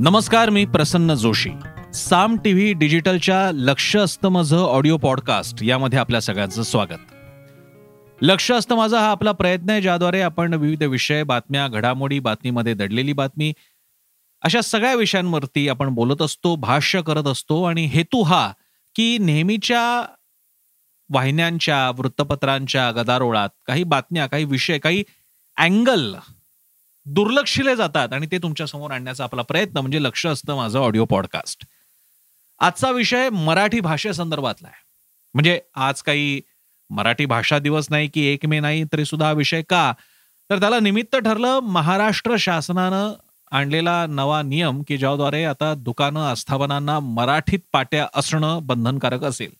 नमस्कार मी प्रसन्न जोशी. साम टीव्ही डिजिटलच्या लक्ष असतं माझं ऑडिओ पॉडकास्ट यामध्ये आपल्या सगळ्यांचं स्वागत. लक्ष असतं माझा हा आपला प्रयत्न आहे ज्याद्वारे आपण विविध विषय बातम्या घडामोडी बातमीमध्ये दडलेली बातमी अशा सगळ्या विषयांवरती आपण बोलत असतो भाष्य करत असतो आणि हेतू हा की नेहमीच्या वाहिन्यांच्या वृत्तपत्रांच्या गदारोळात काही बातम्या काही विषय काही अँगल दुर्लक्षिले जातात आणि ते तुमच्यासमोर आणण्याचा आपला प्रयत्न म्हणजे लक्ष असतं माझं ऑडिओ पॉडकास्ट. आजचा विषय मराठी भाषेसंदर्भातला आहे. म्हणजे आज काही मराठी भाषा दिवस नाही की एक मे नाही तरी सुद्धा हा विषय का? तर त्याला निमित्त ठरलं महाराष्ट्र शासनानं आणलेला नवा नियम की ज्याद्वारे आता दुकानं आस्थापनांना मराठीत पाट्या असणं बंधनकारक असेल.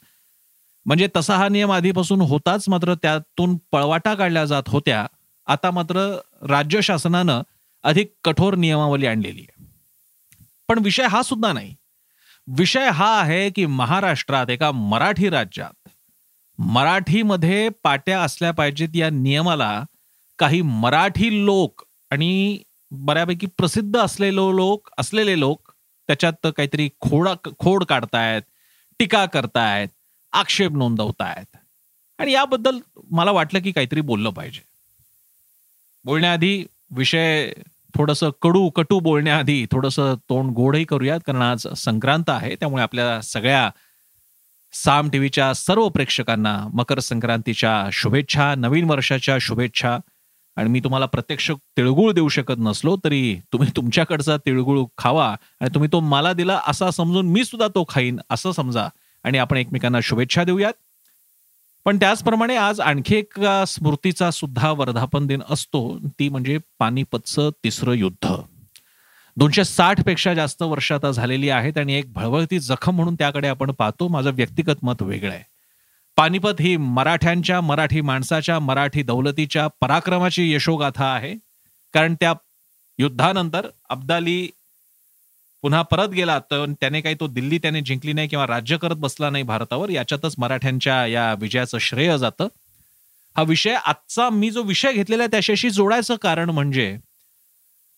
म्हणजे तसा हा नियम आधीपासून होताच मात्र त्यातून पळवाटा काढल्या जात होत्या. आता मात्र राज्य शासनानं अधिक कठोर नियमावली आणलेली आहे. पण विषय हा सुद्धा नाही. विषय हा आहे की महाराष्ट्रात एका मराठी राज्यात मराठीमध्ये पाट्या असल्या पाहिजेत या नियमाला काही मराठी लोक आणि बऱ्यापैकी प्रसिद्ध असलेले लोक असलेले लोक त्याच्यात काहीतरी खोडा खोड काढतायत टीका करतायत आक्षेप नोंदवतायत. आणि याबद्दल मला वाटलं की काहीतरी बोललं पाहिजे. बोलण्याआधी विषय थोडंसं कडू कटू बोलण्याआधी थोडंसं तोंड गोडही करूयात कारण आज संक्रांत आहे. त्यामुळे आपल्या सगळ्या साम टीव्हीच्या सर्व प्रेक्षकांना मकर संक्रांतीच्या शुभेच्छा नवीन वर्षाच्या शुभेच्छा. आणि मी तुम्हाला प्रत्यक्ष तिळगुळ देऊ शकत नसलो तरी तुम्ही तुमच्याकडचा तिळगुळ खावा आणि तुम्ही तो मला दिला असा समजून मी सुद्धा तो खाईन असं समजा. आणि आपण एकमेकांना शुभेच्छा देऊयात. पण त्याचप्रमाणे आज आणखी एक स्मृतीचा सुद्धा वर्धापन दिन असतो. ती म्हणजे पानिपतचं तिसरं युद्ध. दोनशे साठपेक्षा जास्त वर्ष आता झालेली आहेत आणि एक भळवळती जखम म्हणून त्याकडे आपण पाहतो. माझं व्यक्तिगत मत वेगळं आहे. पानिपत ही मराठ्यांच्या मराठी माणसाच्या मराठी दौलतीच्या पराक्रमाची यशोगाथा आहे. कारण त्या युद्धानंतर अब्दाली पुन्हा परत गेला तर त्याने काही तो दिल्ली त्याने जिंकली नाही किंवा राज्य करत बसला नाही भारतावर याच्यातच मराठ्यांच्या या विजयाचं श्रेय जातं. हा विषय आजचा मी जो विषय घेतलेला आहे त्याच्याशी जोडायचं कारण म्हणजे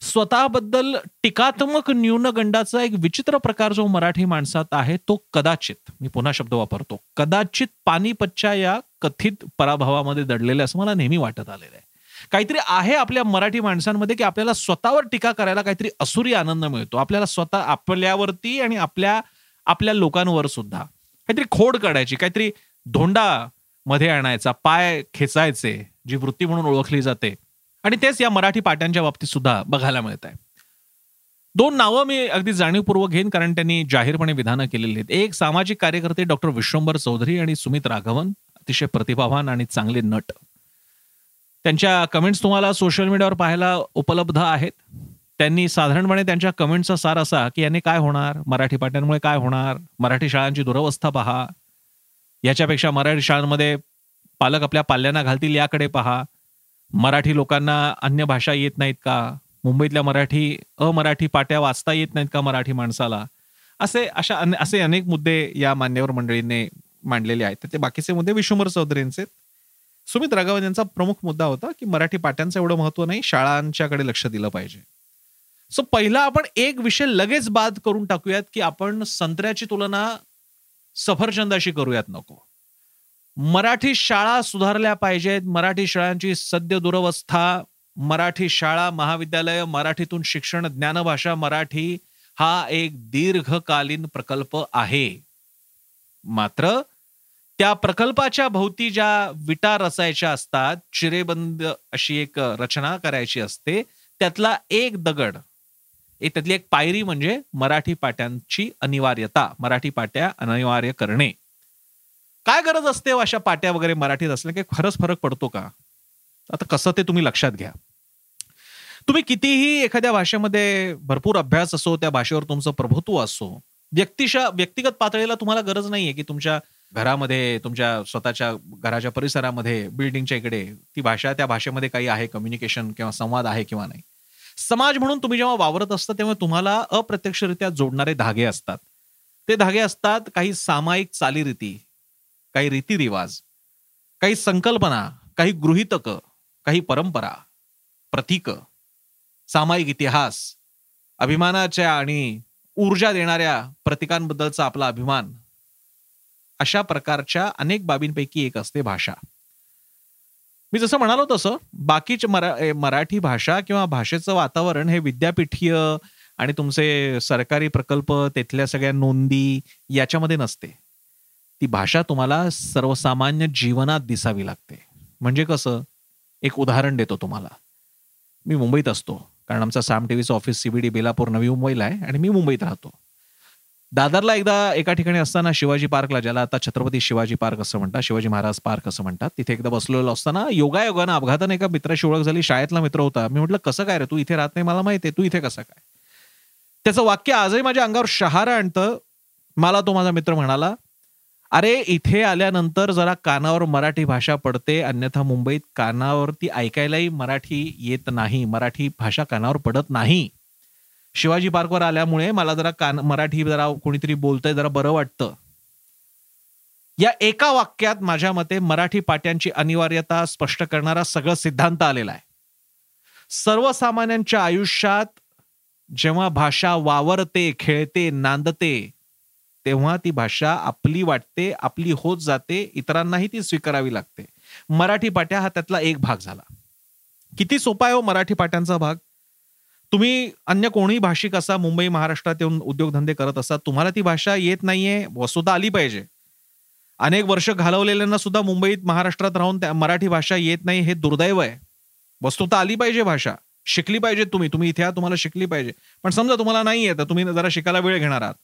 स्वतःबद्दल टीकात्मक न्यूनगंडाचा एक विचित्र प्रकार जो मराठी माणसात आहे तो कदाचित मी पुन्हा शब्द वापरतो कदाचित पानिपतच्या या कथित पराभवामध्ये दडलेले असं मला नेहमी वाटत आलेलं आहे. काहीतरी आहे आपल्या मराठी माणसांमध्ये की आपल्याला स्वतःवर टीका करायला काहीतरी असुरी आनंद मिळतो. आपल्याला स्वतः आपल्यावरती आणि आपल्या आपल्या लोकांवर सुद्धा. काहीतरी खोड काढायची काहीतरी धोंडा मध्ये आणायचा पाय खेचायचे जी वृत्ती म्हणून ओळखली जाते. आणि तेच या मराठी पाट्यांच्या बाबतीत सुद्धा बघायला मिळत आहे. दोन नावं मी अगदी जाणीवपूर्वक घेईन कारण त्यांनी जाहीरपणे विधानं केलेली आहेत. एक सामाजिक कार्यकर्ते डॉक्टर विश्वंभर चौधरी आणि सुमित राघवन अतिशय प्रतिभावान आणि चांगले नट. त्यांच्या कमेंट्स तुम्हाला सोशल मीडियावर पाहायला उपलब्ध आहेत. त्यांनी साधारणपणे त्यांच्या कमेंटचा सार असा की याने काय होणार? मराठी पाट्यांमुळे काय होणार? मराठी शाळांची दुरवस्था पहा. याच्यापेक्षा मराठी शाळांमध्ये पालक आपल्या पाल्यांना घालतील याकडे पहा. मराठी लोकांना अन्य भाषा येत नाहीत का? मुंबईतल्या मराठी अमराठी पाट्या वाचता येत नाहीत का मराठी माणसाला? असे अशा असे अनेक मुद्दे या मान्यवर मंडळींनी मांडलेले आहेत. तर ते बाकीचे मुद्दे विश्वमर चौधरींचे सुमित राघवन यांचा प्रमुख मुद्दा होता की मराठी पाट्यांचं एवढं महत्त्व नाही शाळांच्याकडे लक्ष दिलं पाहिजे. सो पहिला आपण एक विषय लगेच बाद करून टाकूयात की आपण संत्र्याची तुलना सफरचंदाशी करूयात नको. मराठी शाळा सुधारल्या पाहिजेत मराठी शाळांची सद्य दुरवस्था मराठी शाळा महाविद्यालय मराठीतून शिक्षण ज्ञानभाषा मराठी हा एक दीर्घकालीन प्रकल्प आहे. मात्र त्या प्रकल्पाच्या भोवती ज्या विटा रचायच्या असतात चिरेबंद अशी एक रचना करायची असते त्यातला एक दगड एक त्यातली एक पायरी म्हणजे मराठी पाट्यांची अनिवार्यता मराठी पाट्या अनिवार्य करणे. काय गरज असते हो अशा पाट्या वगैरे मराठीत असल्या की खरंच फरक पडतो का? आता कसं ते तुम्ही लक्षात घ्या. तुम्ही कितीही एखाद्या भाषेमध्ये भरपूर अभ्यास असो त्या भाषेवर तुमचं प्रभुत्व असो व्यक्तिशा व्यक्तिगत पातळीला तुम्हाला गरज नाहीये की तुमच्या घरामध्ये तुमच्या स्वतःच्या घराच्या परिसरामध्ये बिल्डिंगच्या इकडे ती भाषा त्या भाषेमध्ये काही आहे? कम्युनिकेशन किंवा संवाद आहे किंवा नाही? समाज म्हणून तुम्ही जेव्हा वावरत असता तेव्हा तुम्हाला अप्रत्यक्षरित्या जोडणारे धागे असतात. ते धागे असतात काही सामायिक चालीरीती काही रीतिरिवाज काही संकल्पना काही गृहितक काही परंपरा प्रतीक सामायिक इतिहास अभिमानाच्या आणि ऊर्जा देणाऱ्या प्रतीकांबद्दलचा आपला अभिमान अशा प्रकारच्या अनेक बाबींपैकी एक असते भाषा. मी जसं म्हणालो तसं बाकीचे मरा मराठी भाषा किंवा भाषेचं वातावरण हे विद्यापीठीय आणि तुमचे सरकारी प्रकल्प तिथल्या सगळ्या नोंदी याच्यामध्ये नसते. ती भाषा तुम्हाला सर्वसामान्य जीवनात दिसावी लागते. म्हणजे कसं? एक उदाहरण देतो तुम्हाला. मी मुंबईत असतो. कारण आमचा साम टीव्हीचं ऑफिस सीबीडी बेलापूर नवी मुंबईला आहे आणि मी मुंबईत राहतो. दादरला एकदा एका ठिकाणी असताना शिवाजी पार्कला ज्याला आता छत्रपती शिवाजी पार्क असं म्हणतात शिवाजी महाराज पार्क असं म्हणतात तिथे एकदा बसलेलो असताना योगायोगानं अपघाताने एका मित्राशी ओळख झाली शाळेतला मित्र होता. मी म्हटलं कसं काय रे तू इथे राहत नाही मला माहिती आहे तू इथे कसं काय? त्याचं वाक्य आजही माझ्या अंगावर शहारा आणतं. मला तो माझा मित्र म्हणाला अरे इथे आल्यानंतर जरा कानावर मराठी भाषा पडते अन्यथा मुंबईत कानावरती ऐकायलाही मराठी येत नाही मराठी भाषा कानावर पडत नाही. शिवाजी पार्कवर आल्यामुळे मला जरा कान मराठी जरा कोणीतरी बोलतंय जरा बरं वाटतं. या एका वाक्यात माझ्या मते मराठी पाट्यांची अनिवार्यता स्पष्ट करणारा सगळं सिद्धांत आलेला आहे. सर्वसामान्यांच्या आयुष्यात जेव्हा भाषा वावरते खेळते नांदते तेव्हा ती भाषा आपली वाटते आपली होत जाते इतरांनाही ती स्वीकारावी लागते. मराठी पाट्या हा त्यातला एक भाग झाला. किती सोपा आहे हो मराठी पाट्यांचा भाग? तुम्ही अन्य कोणीही भाषिक असा मुंबई महाराष्ट्रात येऊन उद्योगधंदे करत असा तुम्हाला ती भाषा येत नाहीये वस्तुता आली पाहिजे. अनेक वर्ष घालवलेल्यांना सुद्धा मुंबईत महाराष्ट्रात राहून त्या मराठी भाषा येत नाही हे दुर्दैव आहे. वस्तुता आली पाहिजे भाषा. शिकली पाहिजे तुम्ही. तुम्ही इथे तुम्हाला शिकली पाहिजे. पण समजा तुम्हाला नाही येतं तुम्ही जरा शिकायला वेळ घेणार आहात.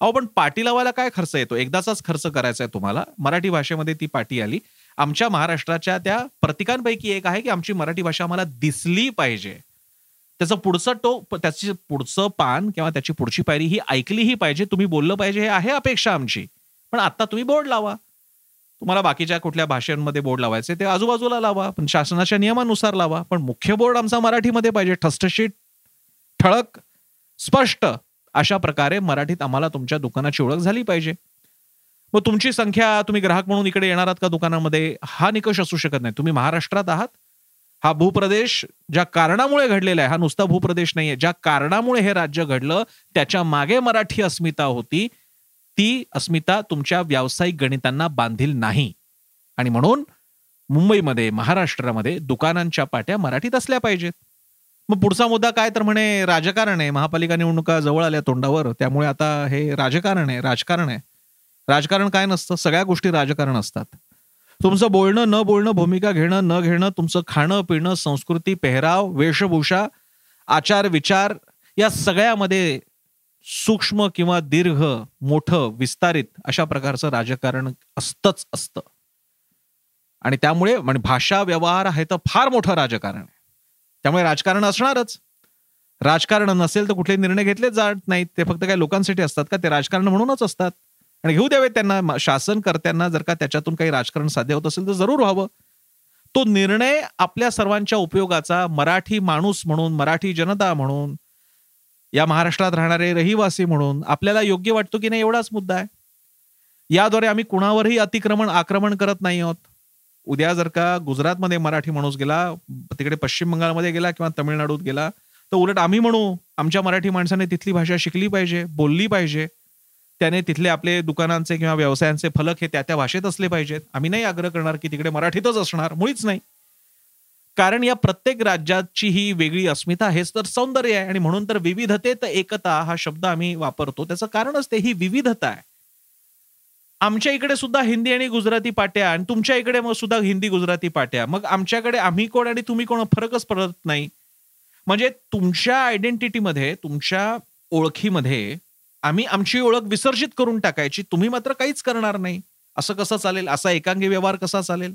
अहो पण पाटी लावायला काय खर्च येतो? एकदाचाच खर्च करायचा आहे तुम्हाला. मराठी भाषेमध्ये ती पाटी आली. आमच्या महाराष्ट्राच्या त्या प्रतिकांपैकी एक आहे की आमची मराठी भाषा आम्हाला दिसली पाहिजे. त्याचं पुढचं टो त्याची पुढचं पान किंवा त्याची पुढची पायरी ही ऐकलीही पाहिजे तुम्ही बोललं पाहिजे हे आहे अपेक्षा आमची. पण आता तुम्ही बोर्ड लावा. तुम्हाला बाकीच्या कुठल्या भाषांमध्ये बोर्ड लावायचे ते आजूबाजूला लावा पण शासनाच्या नियमानुसार लावा पण मुख्य बोर्ड आमचा मराठीमध्ये पाहिजे. ठसठशीत ठळक स्पष्ट अशा प्रकारे मराठीत आम्हाला तुमच्या दुकानाची ओळख झाली पाहिजे. मग तुमची संख्या तुम्ही ग्राहक म्हणून इकडे येणार आहात का दुकानामध्ये? हा निकष असू शकत नाही. तुम्ही महाराष्ट्रात आहात. हा भूप्रदेश ज्या कारणामुळे घडलेला आहे हा नुसता भूप्रदेश नाहीये. ज्या कारणामुळे हे राज्य घडलं त्याच्यामागे मराठी अस्मिता होती. ती अस्मिता तुमच्या व्यावसायिक गणितांना बांधील नाही. आणि म्हणून मुंबईमध्ये महाराष्ट्रामध्ये दुकानांच्या पाट्या मराठीत असल्या पाहिजेत. मग पुढचा मुद्दा काय तर म्हणे राजकारण आहे. महापालिका निवडणुका जवळ आल्या तोंडावर त्यामुळे आता हे राजकारण आहे राजकारण आहे. राजकारण काय नसतं सगळ्या गोष्टी राजकारण असतात. तुमचं बोलणं न बोलणं भूमिका घेणं न घेणं तुमचं खाणं पिणं संस्कृती पेहराव वेशभूषा आचार विचार या सगळ्यामध्ये सूक्ष्म किंवा दीर्घ मोठं विस्तारित अशा प्रकारचं राजकारण असतंच असतं. आणि त्यामुळे म्हणजे भाषा व्यवहार आहे तर फार मोठं राजकारण आहे. त्यामुळे राजकारण असणारच. राजकारण नसेल तर कुठले निर्णय घेतले जात नाहीत. ते फक्त काही लोकांसाठी असतात का? ते राजकारण म्हणूनच असतात. आणि घेऊ द्यावे त्यांना शासनकर्त्यांना जर का त्याच्यातून काही राजकारण साध्य होत असेल तर जरूर व्हावं. तो निर्णय आपल्या सर्वांच्या उपयोगाचा मराठी माणूस म्हणून मराठी जनता म्हणून या महाराष्ट्रात राहणारे रहिवासी म्हणून आपल्याला योग्य वाटतो की नाही एवढाच मुद्दा आहे. याद्वारे आम्ही कुणावरही अतिक्रमण आक्रमण करत नाही आहोत. उद्या जर का गुजरातमध्ये मराठी माणूस गेला तिकडे पश्चिम बंगालमध्ये गेला किंवा तमिळनाडूत गेला तर उलट आम्ही म्हणू आमच्या मराठी माणसाने तिथली भाषा शिकली पाहिजे बोलली पाहिजे. त्याने तिथले आपले दुकानांचे किंवा व्यवसायांचे फलक हे त्या त्या भाषेत असले पाहिजेत. आम्ही नाही आग्रह करणार की तिकडे मराठीतच असणार मुळीच नाही. कारण या प्रत्येक राज्याची ही वेगळी अस्मिता हेच तर सौंदर्य आहे आणि म्हणून तर विविधतेत एकता हा शब्द आम्ही वापरतो. त्याचं कारणच ते ही विविधता आहे. आमच्या इकडे सुद्धा हिंदी आणि गुजराती पाट्या आणि तुमच्या इकडे मग सुद्धा हिंदी गुजराती पाट्या. मग आमच्याकडे आम्ही कोण आणि तुम्ही कोण फरकच पडत नाही. म्हणजे तुमच्या आयडेंटिटीमध्ये तुमच्या ओळखीमध्ये आम्ही आमची ओळख विसर्जित करून टाकायची. तुम्ही मात्र काहीच करणार नाही. असं कसं चालेल? असा एकांगी व्यवहार कसा चालेल?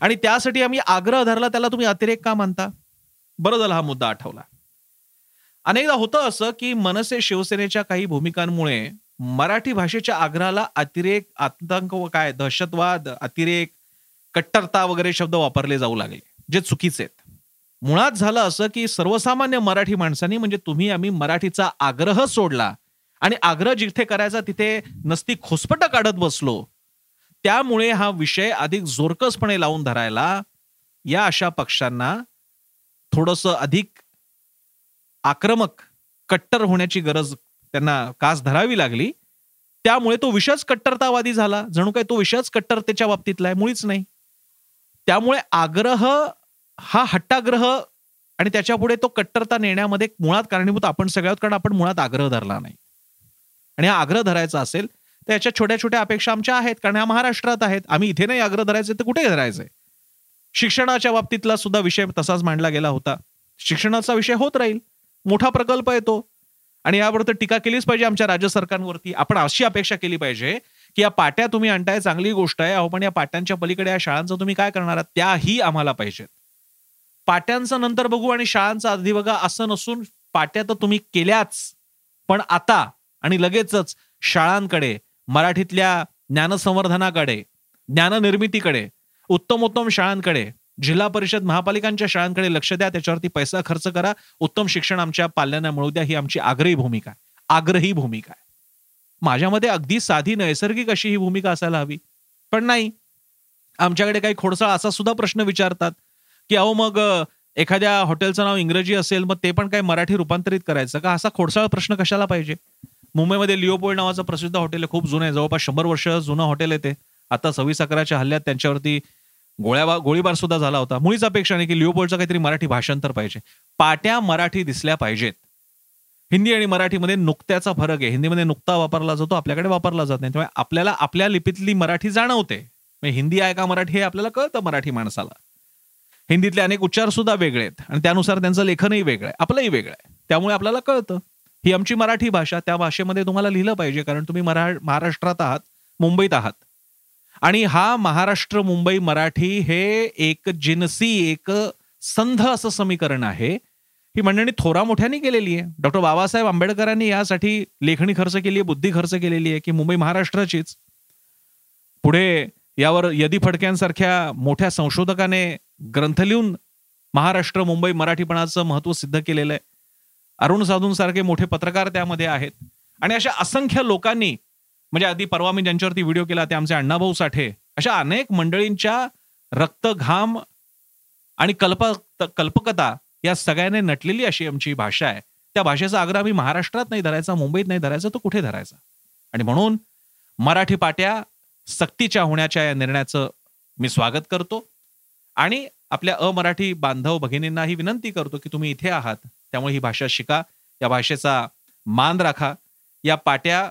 आणि त्यासाठी आम्ही आग्रह धरला त्याला तुम्ही अतिरेक का मानता? बरं झाला हा मुद्दा आठवला. अनेकदा होतं असं की मनसे शिवसेनेच्या काही भूमिकांमुळे मराठी भाषेच्या आग्रहाला अतिरेक आतंक व काय दहशतवाद अतिरेक कट्टरता वगैरे शब्द वापरले जाऊ लागले जे चुकीचे आहेत. मुळात झालं असं की सर्वसामान्य मराठी माणसांनी म्हणजे तुम्ही आम्ही मराठीचा आग्रह सोडला आणि आग्रह जिथे करायचा तिथे नसती खोसपट काढत बसलो. त्यामुळे हा विषय अधिक जोरकसपणे लावून धरायला या अशा पक्षांना थोडस अधिक आक्रमक कट्टर होण्याची गरज त्यांना कास धरावी लागली. त्यामुळे तो विषयच कट्टरतावादी झाला. जणू काय तो विषयच कट्टरतेच्या बाबतीतला आहे मुळीच नाही. त्यामुळे आग्रह हा हट्टाग्रह आणि त्याच्या पुढे तो कट्टरता नेण्यामध्ये मुळात कारणीभूत आपण सगळ्यात कारण आपण मुळात आग्रह धरला नाही. आणि हा आग्रह धरायचा असेल तर याच्या छोट्या छोट्या अपेक्षा आमच्या आहेत कारण ह्या महाराष्ट्रात आहेत. आम्ही इथे नाही आग्रह धरायचे तर कुठे धरायचंय शिक्षणाच्या बाबतीतला सुद्धा विषय तसाच मांडला गेला होता. शिक्षणाचा विषय होत राहील. मोठा प्रकल्प येतो. आणि यावर तर टीका केलीच पाहिजे आमच्या राज्य सरकारवरती. आपण अशी अपेक्षा केली पाहिजे की या पाट्या तुम्ही आणताय चांगली गोष्ट आहे. अहो पण या पाट्यांच्या पलीकडे या शाळांचं तुम्ही काय करणार आहात? त्याही आम्हाला पाहिजेत. पाट्यांचं नंतर बघू आणि शाळांचा आधी बघा. असं नसून पाट्या तर तुम्ही केल्याच. पण आता आणि लगेचच शाळांकडे मराठीतल्या ज्ञानसंवर्धनाकडे ज्ञाननिर्मितीकडे उत्तमोत्तम शाळांकडे जिल्हा परिषद महापालिकांच्या शाळांकडे लक्ष द्या त्याच्यावरती पैसा खर्च करा. उत्तम शिक्षण आमच्या पाल्यांना मिळू द्या ही आमची आग्रही भूमिका आहे. आग्रही भूमिका आहे. माझ्यामध्ये अगदी साधी नैसर्गिक अशी ही भूमिका असायला हवी. पण नाही. आमच्याकडे काही खोडसाळ असा सुद्धा प्रश्न विचारतात की अहो मग एखाद्या हॉटेलचं नाव इंग्रजी असेल मग ते पण काही मराठी रूपांतरित करायचं का? असा खोडसाळ प्रश्न कशाला पाहिजे? मुंबईमध्ये लिओपोल्ड नावाचं प्रसिद्ध हॉटेल आहे खूप जुनं आहे जवळपास शंभर वर्ष जुनं हॉटेल आहे ते. आता सव्वीस अकराच्या हल्ल्यात त्यांच्यावरती गोळ्या गोळीबार सुद्धा झाला होता. मुळीच अपेक्षा नाही की लिओपोल्डचं काहीतरी मराठी भाषांतर पाहिजे. पाट्या मराठी दिसल्या पाहिजेत. हिंदी आणि मराठीमध्ये नुकत्याचा फरक आहे. हिंदीमध्ये नुकता वापरला जातो आपल्याकडे वापरला जात नाही. त्यामुळे आपल्याला आपल्या लिपीतली मराठी जाणवते. म्हणजे हिंदी आहे का मराठी हे आपल्याला कळतं मराठी माणसाला. हिंदीतले अनेक उच्चार सुद्धा वेगळे आहेत. आणि त्यानुसार त्यांचं लेखनही वेगळं आहे. आपलंही वेगळं आहे. त्यामुळे आपल्याला कळतं. ही आमची मराठी भाषा त्या भाषेमध्ये तुम्हाला लिहिलं पाहिजे कारण तुम्ही मरा महाराष्ट्रात आहात मुंबईत आहात. आणि हा महाराष्ट्र मुंबई मराठी हे एक जिनसी एक संध असं समीकरण आहे. ही मंडळी थोरा मोठ्याने केलेली आहे. डॉक्टर बाबासाहेब आंबेडकरांनी यासाठी लेखणी खर्च केली आहे बुद्धी खर्च केलेली आहे की मुंबई महाराष्ट्राचीच. पुढे यावर यदी फडक्यांसारख्या मोठ्या संशोधकाने ग्रंथ लिहून महाराष्ट्र मुंबई मराठीपणाचं महत्त्व सिद्ध केलेलं आहे. अरुण साधून सारखे मोठे पत्रकार त्यामध्ये आहेत. आणि अशा असंख्य लोकांनी म्हणजे आधी परवा मी ज्यांच्यावरती व्हिडिओ केला ते आमचे अण्णाभाऊ साठे अशा अनेक मंडळींच्या रक्त घाम आणि कल्प कल्पकता या सगळ्याने नटलेली अशी आमची भाषा आहे. त्या भाषेचा आग्रह आम्ही महाराष्ट्रात नाही धरायचा मुंबईत नाही धरायचा तो कुठे धरायचा? आणि म्हणून मराठी पाट्या सक्तीच्या होण्याच्या या निर्णयाचं मी स्वागत करतो. आणि आपल्या अमराठी बांधव भगिनींनाही विनंती करतो की तुम्ही इथे आहात. त्यामुळे ही भाषा शिका. या भाषेचा मान राखा. या पाट्या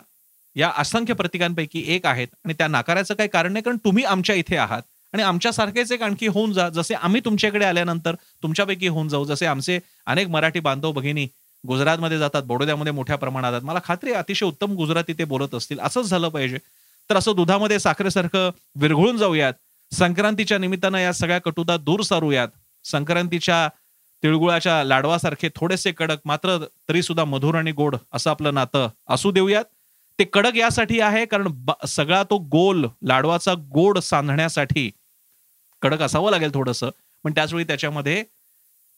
या असंख्य प्रतिकांपैकी एक आहेत आणि त्या नाकारायचं काही कारण नाही कारण तुम्ही आमच्या इथे आहात. आणि आमच्यासारखेच एक आणखी होऊन जा. जसे आम्ही तुमच्याकडे आल्यानंतर तुमच्यापैकी होऊन जाऊ. जसे आमचे अनेक मराठी बांधव भगिनी गुजरातमध्ये जातात बडोद्यामध्ये मोठ्या प्रमाणात मला खात्री अतिशय उत्तम गुजराती ते बोलत असतील. असंच झालं पाहिजे. तर असं दुधामध्ये साखरेसारखं विरघळून जाऊयात. संक्रांतीच्या निमित्तानं या सगळ्या कटुता दूर सारूयात. संक्रांतीच्या तिळगुळाच्या लाडवासारखे थोडेसे कडक मात्र तरी सुद्धा मधुर आणि गोड असं आपलं नातं असू देऊयात. ते कडक यासाठी आहे कारण सगळा तो गोल लाडवाचा गोड सांधण्यासाठी कडक असावं लागेल थोडंसं. पण त्याचवेळी त्याच्यामध्ये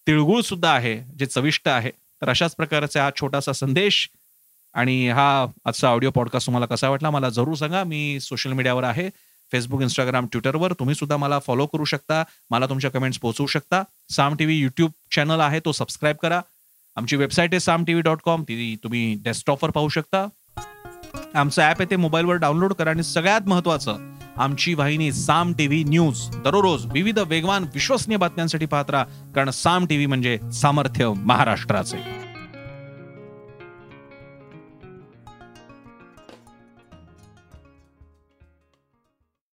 तिळगुळ सुद्धा आहे जे चविष्ट आहे. तर अशाच प्रकारचा हा छोटासा संदेश आणि हा आजचा ऑडिओ पॉडकास्ट तुम्हाला कसा वाटला मला जरूर सांगा. मी सोशल मीडियावर आहे. फेसबुक इंस्टाग्राम ट्विटरवर तुम्ही सुद्धा मला फॉलो करू शकता. मला तुमच्या कमेंट्स पोहोचवू शकता. Saam T V YouTube channel आहे तो सबस्क्राईब करा. आमची वेबसाईट आहे Saam T V dot com. ती तुम्ही डेस्कटॉपवर पाहू शकता. आमचं ॲप आहे ते मोबाईलवर डाउनलोड करा. आणि सगळ्यात महत्वाचं आमची वाहिनी साम टीव्ही न्यूज. दररोज विविध वेगवान विश्वसनीय बातम्यांसाठी पाहत राहा. कारण साम टीव्ही म्हणजे सामर्थ्य महाराष्ट्राचे.